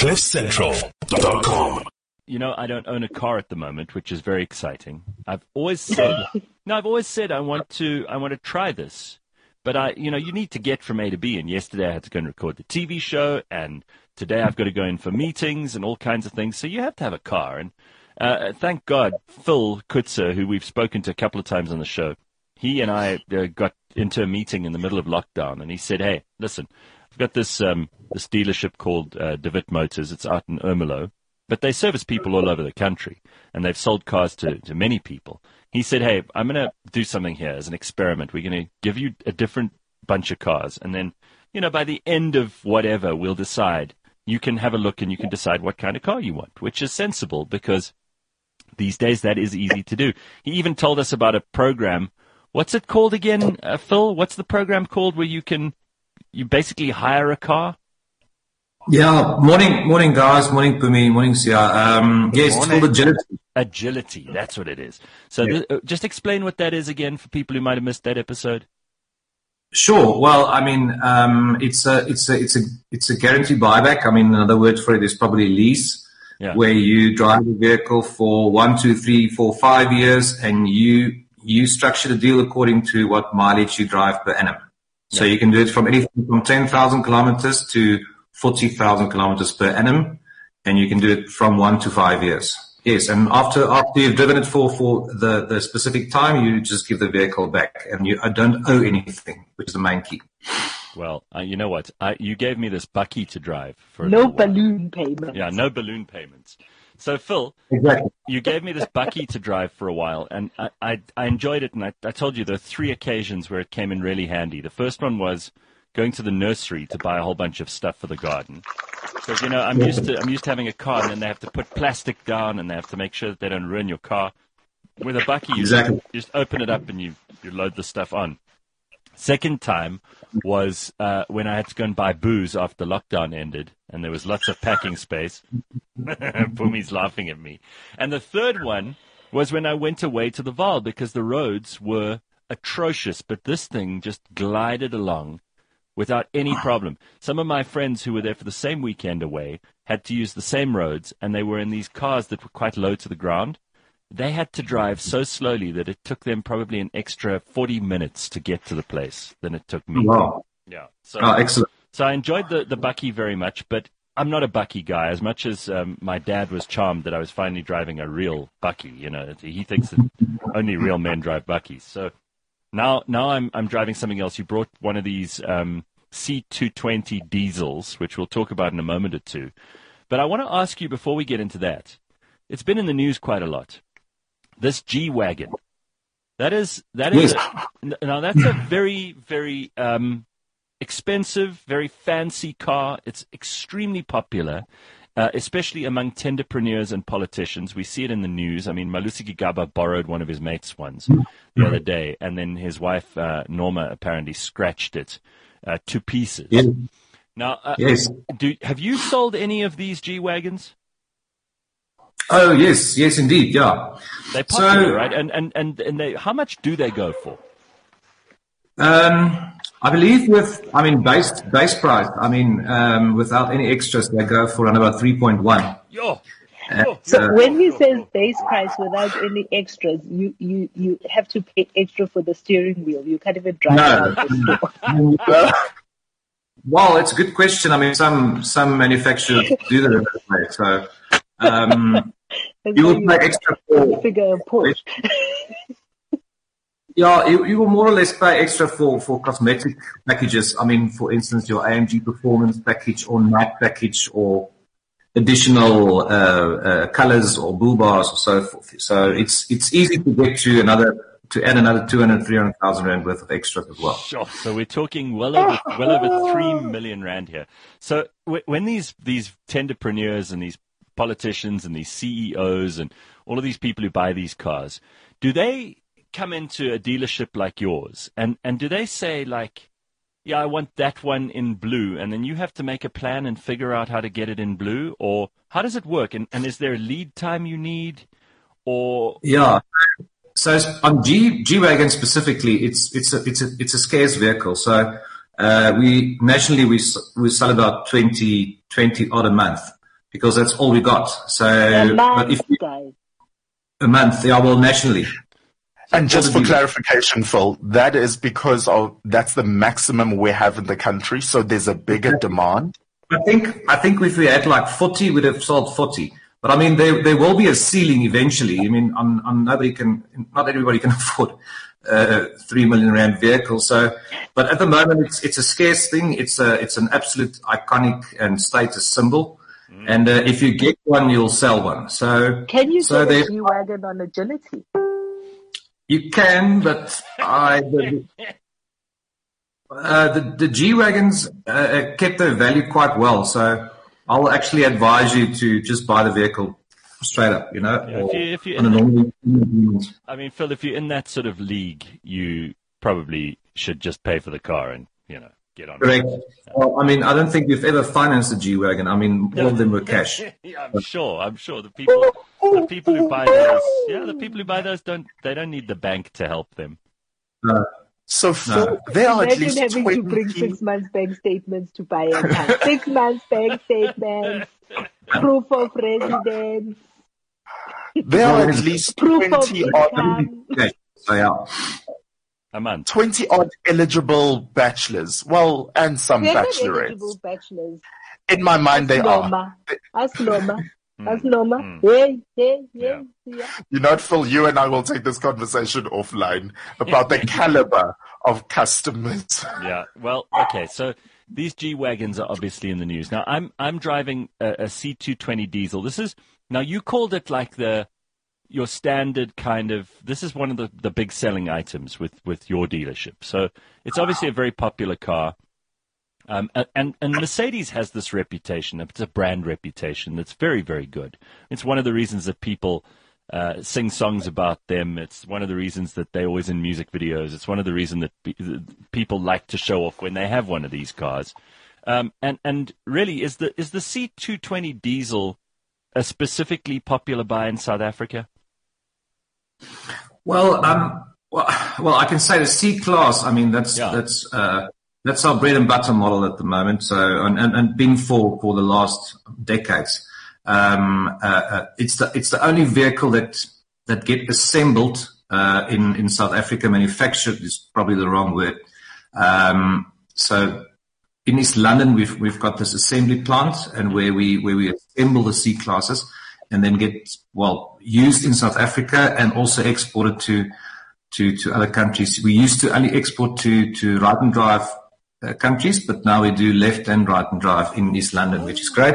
CliffCentral.com. You know, I don't own a car at the moment, which is very exciting. I've always said, no, I've always said I want to, I want to try this. But I, you know, you need to get from A to B. And yesterday I had to go and record the TV show, and today I've got to go in for meetings and all kinds of things. So you have to have a car. And uh, thank God, Phil Kutzer, who we've spoken to a couple of times on the show, he and I uh, got into a meeting in the middle of lockdown, and he said, "Hey, listen, I've got this um, this dealership called uh, Dewit Motors. It's out in Ermelo, but they service people all over the country, and they've sold cars to, to many people." He said, "Hey, I'm going to do something here as an experiment. We're going to give you a different bunch of cars, and then, you know, by the end of whatever, we'll decide. You can have a look and you can decide what kind of car you want, which is sensible because." These days, that is easy to do. He even told us about a program What's it called again, uh, Phil? What's the program called where you can you basically hire a car? Yeah, morning, morning, guys. Morning, Pumi. Morning, Sia. Um, yes, morning. it's called agility. Agility, that's what it is. So, yeah. th- uh, just explain what that is again for people who might have missed that episode. Sure. Well, I mean, um, it's a it's a it's a it's a guaranteed buyback. I mean, another word for it is probably lease, yeah. where you drive a vehicle for one, two, three, four, five years, and you you structure the deal according to what mileage you drive per annum. So you can do it from anything from 10,000 kilometers to 40,000 kilometers per annum, and you can do it from one to five years. Yes, and after after you've driven it for for the the specific time, you just give the vehicle back, and you don't owe anything, which is the main key. Well, uh, you know what? I, you gave me this bakkie to drive for no balloon payments. Yeah, no balloon payments. So Phil, exactly. you gave me this bakkie to drive for a while, and I, I, I enjoyed it. And I, I told you there are three occasions where it came in really handy. The first one was going to the nursery to buy a whole bunch of stuff for the garden. Because you know I'm used to I'm used to having a car, and then they have to put plastic down, and they have to make sure that they don't ruin your car. With a bakkie, you exactly. just, you just open it up and you you load the stuff on. Second time was uh, when I had to go and buy booze after lockdown ended, and there was lots of packing space. Pumi's laughing at me. And the third one was when I went away to the Vaal because the roads were atrocious, but this thing just glided along without any problem. Some of my friends who were there for the same weekend away had to use the same roads, and they were in these cars that were quite low to the ground. They had to drive so slowly that it took them probably an extra 40 minutes to get to the place than it took me. Wow. Yeah. So, oh, excellent. So I enjoyed the, the bakkie very much, but I'm not a bakkie guy as much as um, my dad was charmed that I was finally driving a real bakkie, You know, he thinks that only real men drive bakkies. So now, now I'm I'm driving something else. You brought one of these um, C220 diesels, which we'll talk about in a moment or two. But I want to ask you before we get into that. It's been in the news quite a lot this G wagon. That is that is a, now that's a very very um, expensive, very fancy car. It's extremely popular, uh, especially among tenderpreneurs and politicians. We see it in the news. I mean, Malusi Gigaba borrowed one of his mates' ones the other day, and then his wife uh, Norma apparently scratched it uh, to pieces. Yeah. Now, uh, yes. do have you sold any of these G wagons? Oh yes, yes indeed, yeah. They're popular, so, right? And and and and they, how much do they go for? Um, I believe with, I mean, base base price. I mean, um, without any extras, they go for around about three point one. Yo. so uh, when he says base price without any extras, you, you, you have to pay extra for the steering wheel. You can't even drive no. well, it's a good question. I mean, some some manufacturers do that. So um, you will pay extra for figure Porsche. yeah, you, you will more or less pay extra for, for cosmetic packages. I mean, for instance, your AMG performance package or night package or additional uh, uh, colors or bull bars or so forth. So it's it's easy to get to another to add another 200, 300,000 rand worth of extras as well. Sure. So we're talking well over well over three million rand here. So w- when these these tenderpreneurs and these politicians and these CEOs and all of these people who buy these cars, do they come into a dealership like yours and, and do they say like, yeah, I want that one in blue, and then you have to make a plan and figure out how to get it in blue, or how does it work? And, and is there a lead time you need, or yeah? So on G G wagon specifically, it's it's a it's a it's a scarce vehicle. So uh, we nationally we we sell about 20, 20 odd a month. Because that's all we got. So, a month, if you, guys. a month, yeah, well, nationally. And just for clarification, Phil, that is because of that's the maximum we have in the country, so there's a bigger demand. I think I think if we had like 40, we'd have sold 40. But I mean, there there will be a ceiling eventually. I mean, I'm, I'm nobody can, not everybody can afford uh, three million rand vehicle. So, but at the moment, it's it's a scarce thing. It's a it's an absolute iconic and status symbol. Mm. And uh, if you get one, you'll sell one. So, can you so get a G wagon on agility? You can, but I the, uh, the, the G wagons uh, uh, kept their value quite well. So I'll actually advise you to just buy the vehicle straight up. You know, yeah, if you, if you on a normal. I mean, Phil, if you're in that sort of league, you probably should just pay for the car and you know get on. Correct. Well, I mean, I don't think we've ever financed a G wagon. I mean, all of them were cash. yeah, I'm sure. I'm sure the people, the people who buy those, yeah, the people who buy those don't, they don't need the bank to help them. No. So no. there are at least having 20... to bring six months bank statements to buy a car. six months bank statements, proof of residence. There are at least proof 20 odd. Okay. So, yeah a month. 20 odd eligible bachelors. Well, and some They're bachelorettes. bachelors. In my mind, they Norma. are. Ask Norma. Ask Norma. Mm. Yeah, yeah, yeah, yeah. You know, Phil, you and I will take this conversation offline about the caliber of customers. Yeah. Well, okay. So these G wagons are obviously in the news now. I'm I'm driving a a C220 diesel. This is now you called it like the your standard kind of this is one of the, the big selling items with, with your dealership. So it's obviously a very popular car. Um, and, and Mercedes has this reputation. It's a brand reputation that's very, very good. It's one of the reasons that people uh, sing songs about them. It's one of the reasons that they're always in music videos. It's one of the reasons that people like to show off when they have one of these cars. Um, and and really, is the is the C220 diesel a specifically popular buy in South Africa? Well, um, well, well, I can say the C class. I mean, that's yeah. that's uh, that's our bread and butter model at the moment. So, and, and, and been for for the last decades. Um, uh, uh, it's the it's the only vehicle that that get assembled uh, in in South Africa. Manufactured is probably the wrong word. Um, so in East London, we've we've got this assembly plant, and where we where we assemble the C classes and then get well used in South Africa and also exported to to to other countries. We used to only export to to right and drive uh, countries, but now we do left and right and drive in East London, which is great.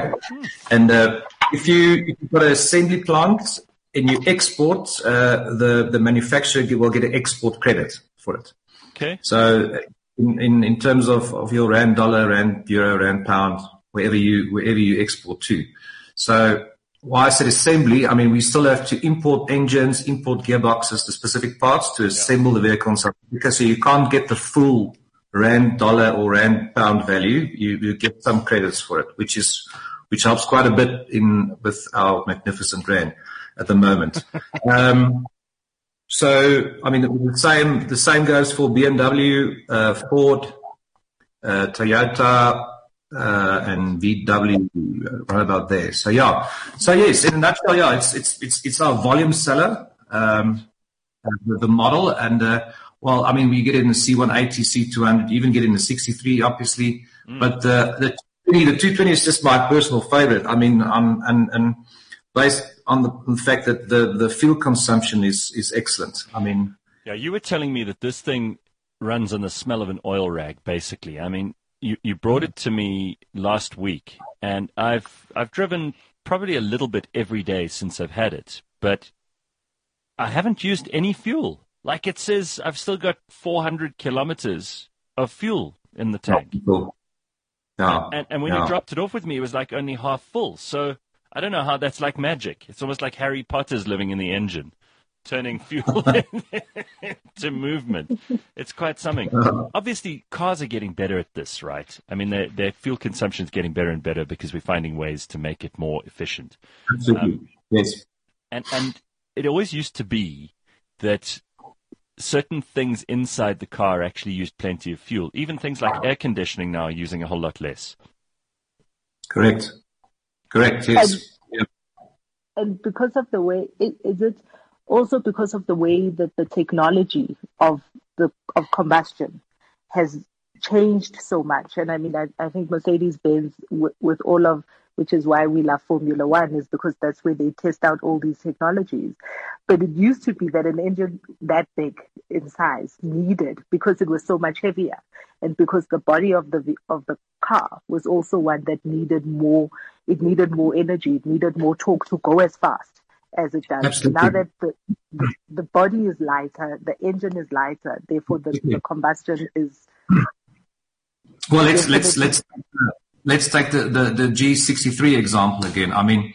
And uh, if you if you've got an assembly plant and you export, uh, the the manufacturer will get an export credit for it. Okay. So in, in, in terms of, of your rand dollar, rand euro, rand pound, wherever you wherever you export to. So why I said assembly, I mean, we still have to import engines, import gearboxes, the specific parts to assemble yeah. the vehicle in South Africa. So you can't get the full rand dollar or rand pound value. You, you get some credits for it, which is, which helps quite a bit in with our magnificent rand at the moment. um, so, I mean, the same, the same goes for BMW, uh, Ford, uh, Toyota, uh, and VW right about there. So yeah, so yes, in a nutshell, yeah, it's it's it's it's our volume seller, um, the, the model, and uh, well, I mean, we get in the C180, C200, even get in the 63, obviously, mm. but uh, the the 220 is just my personal favorite. I mean, um, and and based on the, the fact that the the fuel consumption is is excellent. I mean, yeah, you were telling me that this thing runs on the smell of an oil rag, basically. I mean, you, you brought it to me last week, and I've I've driven probably a little bit every day since I've had it, but I haven't used any fuel. Like it says, I've still got 400 kilometers of fuel in the tank. No. And, and when no. you dropped it off with me, it was like only half full. So I don't know how that's like magic. It's almost like Harry Potter's living in the engine turning fuel into movement. It's quite something. Obviously, cars are getting better at this, right? I mean, their, their fuel consumption is getting better and better because we're finding ways to make it more efficient. Absolutely. Um, yes. And, and it always used to be that certain things inside the car actually used plenty of fuel. Even things like air conditioning now are using a whole lot less. Correct. Correct. Yes. And, yeah. and because of the way, is it also because of the way that the technology of the of combustion has changed so much? And I mean, I, I think Mercedes Benz, with, with all of which is why we love Formula One, is because that's where they test out all these technologies. But it used to be that an engine that big in size needed, because it was so much heavier, and because the body of the of the car was also one that needed more, it needed more energy, it needed more torque to go as fast as it does. Absolutely. Now that the, the, the body is lighter, the engine is lighter, therefore the, the combustion is. Well, let's let's let's let's take the, the, the G63 example again. I mean,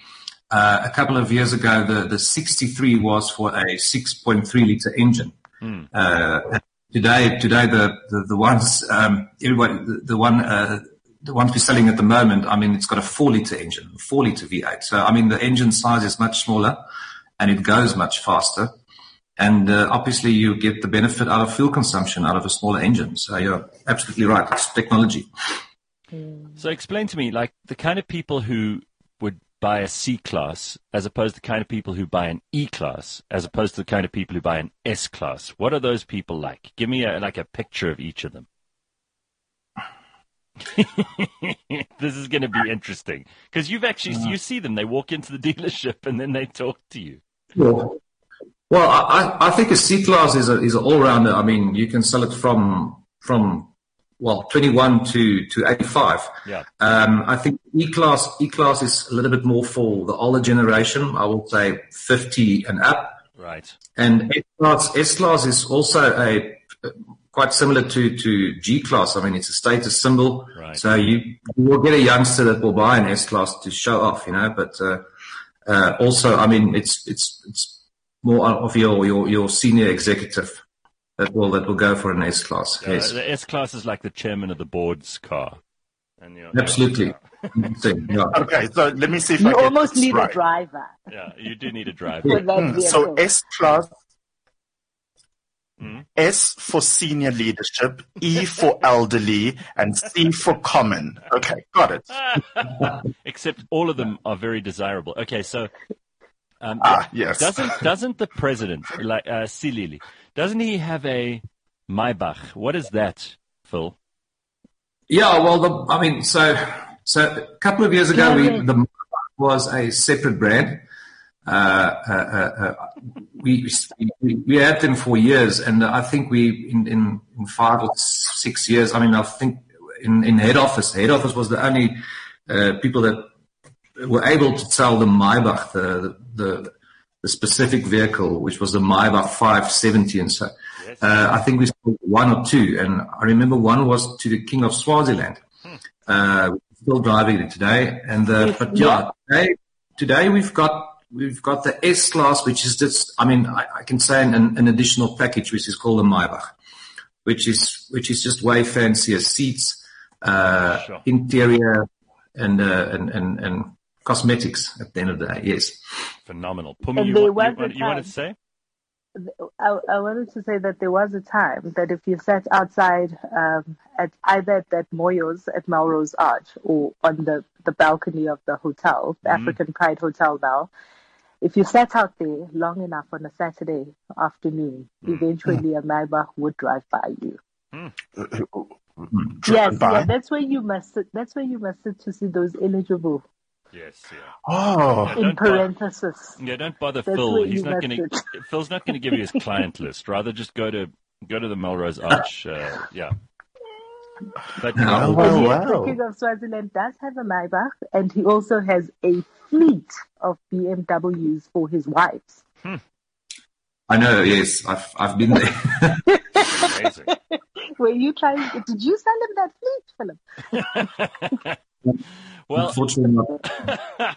uh, a couple of years ago, the, the 63 was for a 6.3 liter engine. Mm. Uh, today, today the, the, the ones, um, everybody, the, the one, uh, the ones we're selling at the moment, I mean, it's got a four liter engine, four liter V8. So, I mean, the engine size is much smaller and it goes much faster. And uh, obviously, you get the benefit out of fuel consumption out of a smaller engine. So, you're absolutely right. It's technology. So explain to me, like the kind of people who would buy a C class as opposed to the kind of people who buy an E class as opposed to the kind of people who buy an S class. What are those people like? Give me a, like a picture of each of them. this is going to be interesting because you've actually you see them. They walk into the dealership and then they talk to you. Well, well, I, I think a C class is a is an all rounder. I mean, you can sell it from from well, 21 to, to 85. Yeah. Um, I think E-Class, E-Class is a little bit more for the older generation. I will say 50 and up. Right. And S-Class, S-Class is also a, quite similar to, to G-Class. I mean, it's a status symbol. Right. So you, you will get a youngster that will buy an S-Class to show off, you know, but, uh, uh, also, I mean, it's, it's, it's more of your, your, your senior executive that will that will go for an S class. Yeah, yes. The S class is like the chairman of the board's car. And Absolutely. yeah. Okay, so let me see if you I almost need right. a driver. Yeah, you do need a driver. so S class. Mm. S for senior leadership, E for elderly, and C for common. Okay, got it. Except all of them are very desirable. Okay, so um, ah, yes. Doesn't doesn't the president like uh, Silili doesn't he have a Maybach? What is that, Phil? Yeah, well, the, I mean, so so a couple of years ago, we, the Maybach was a separate brand. Uh, uh, uh, uh we, we, we had them for years, and I think we in, in, in five or six years. I mean, I think in, in head office, head office was the only uh, people that were able to sell the Maybach, the, the the specific vehicle, which was the Maybach 570. And so yes. uh, I think we sold one or two. And I remember one was to the King of Swaziland. Hmm. Uh, still driving it today. And uh, but yeah, today, today we've got we've got the S class, which is just I mean I, I can say an, an, additional package which is called the Maybach, which is which is just way fancier seats, uh, sure. interior, and, uh, and and and cosmetics at the end of the day. Yes. Phenomenal. Pumi, you, you, you, you want to say? I, I, wanted to say that there was a time that if you sat outside um, at either at that Moyo's at Melrose Arch or on the, the balcony of the hotel, the mm African Pride Hotel now, if you sat out there long enough on a Saturday afternoon, mm eventually a Maybach would drive by you. Mm. Yes, yeah, that's where you must sit. That's where you must sit to see those eligible Yes, yeah. Oh, in parenthesis. yeah, don't bother That's Phil. He's not going to. Phil's not going to give you his client list. Rather, just go to go to the Melrose Arch. Uh, yeah. But oh, wow, wow. the King of Swaziland does have a Maybach, and he also has a fleet of BMWs for his wives. Hmm. I know. Yes, I've I've been there. Amazing. Were you trying? Did you sell him that fleet, Philip? Well,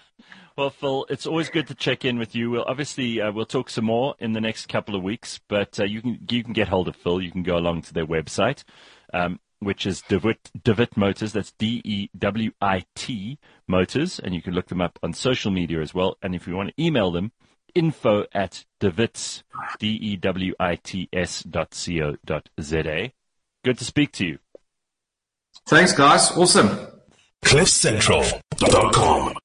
well, Phil, it's always good to check in with you. We'll obviously uh, we'll talk some more in the next couple of weeks, but uh, you can you can get hold of Phil. You can go along to their website, um, which is Dewit Dewit Motors. That's D E W I T Motors, and you can look them up on social media as well. And if you want to email them, info at dewits D E W I T S dot co dot za. Good to speak to you. Thanks, guys. Awesome. CliffCentral.com